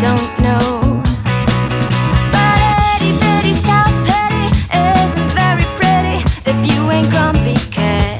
don't know. But itty bitty South Petty isn't very pretty if you ain't grumpy cat.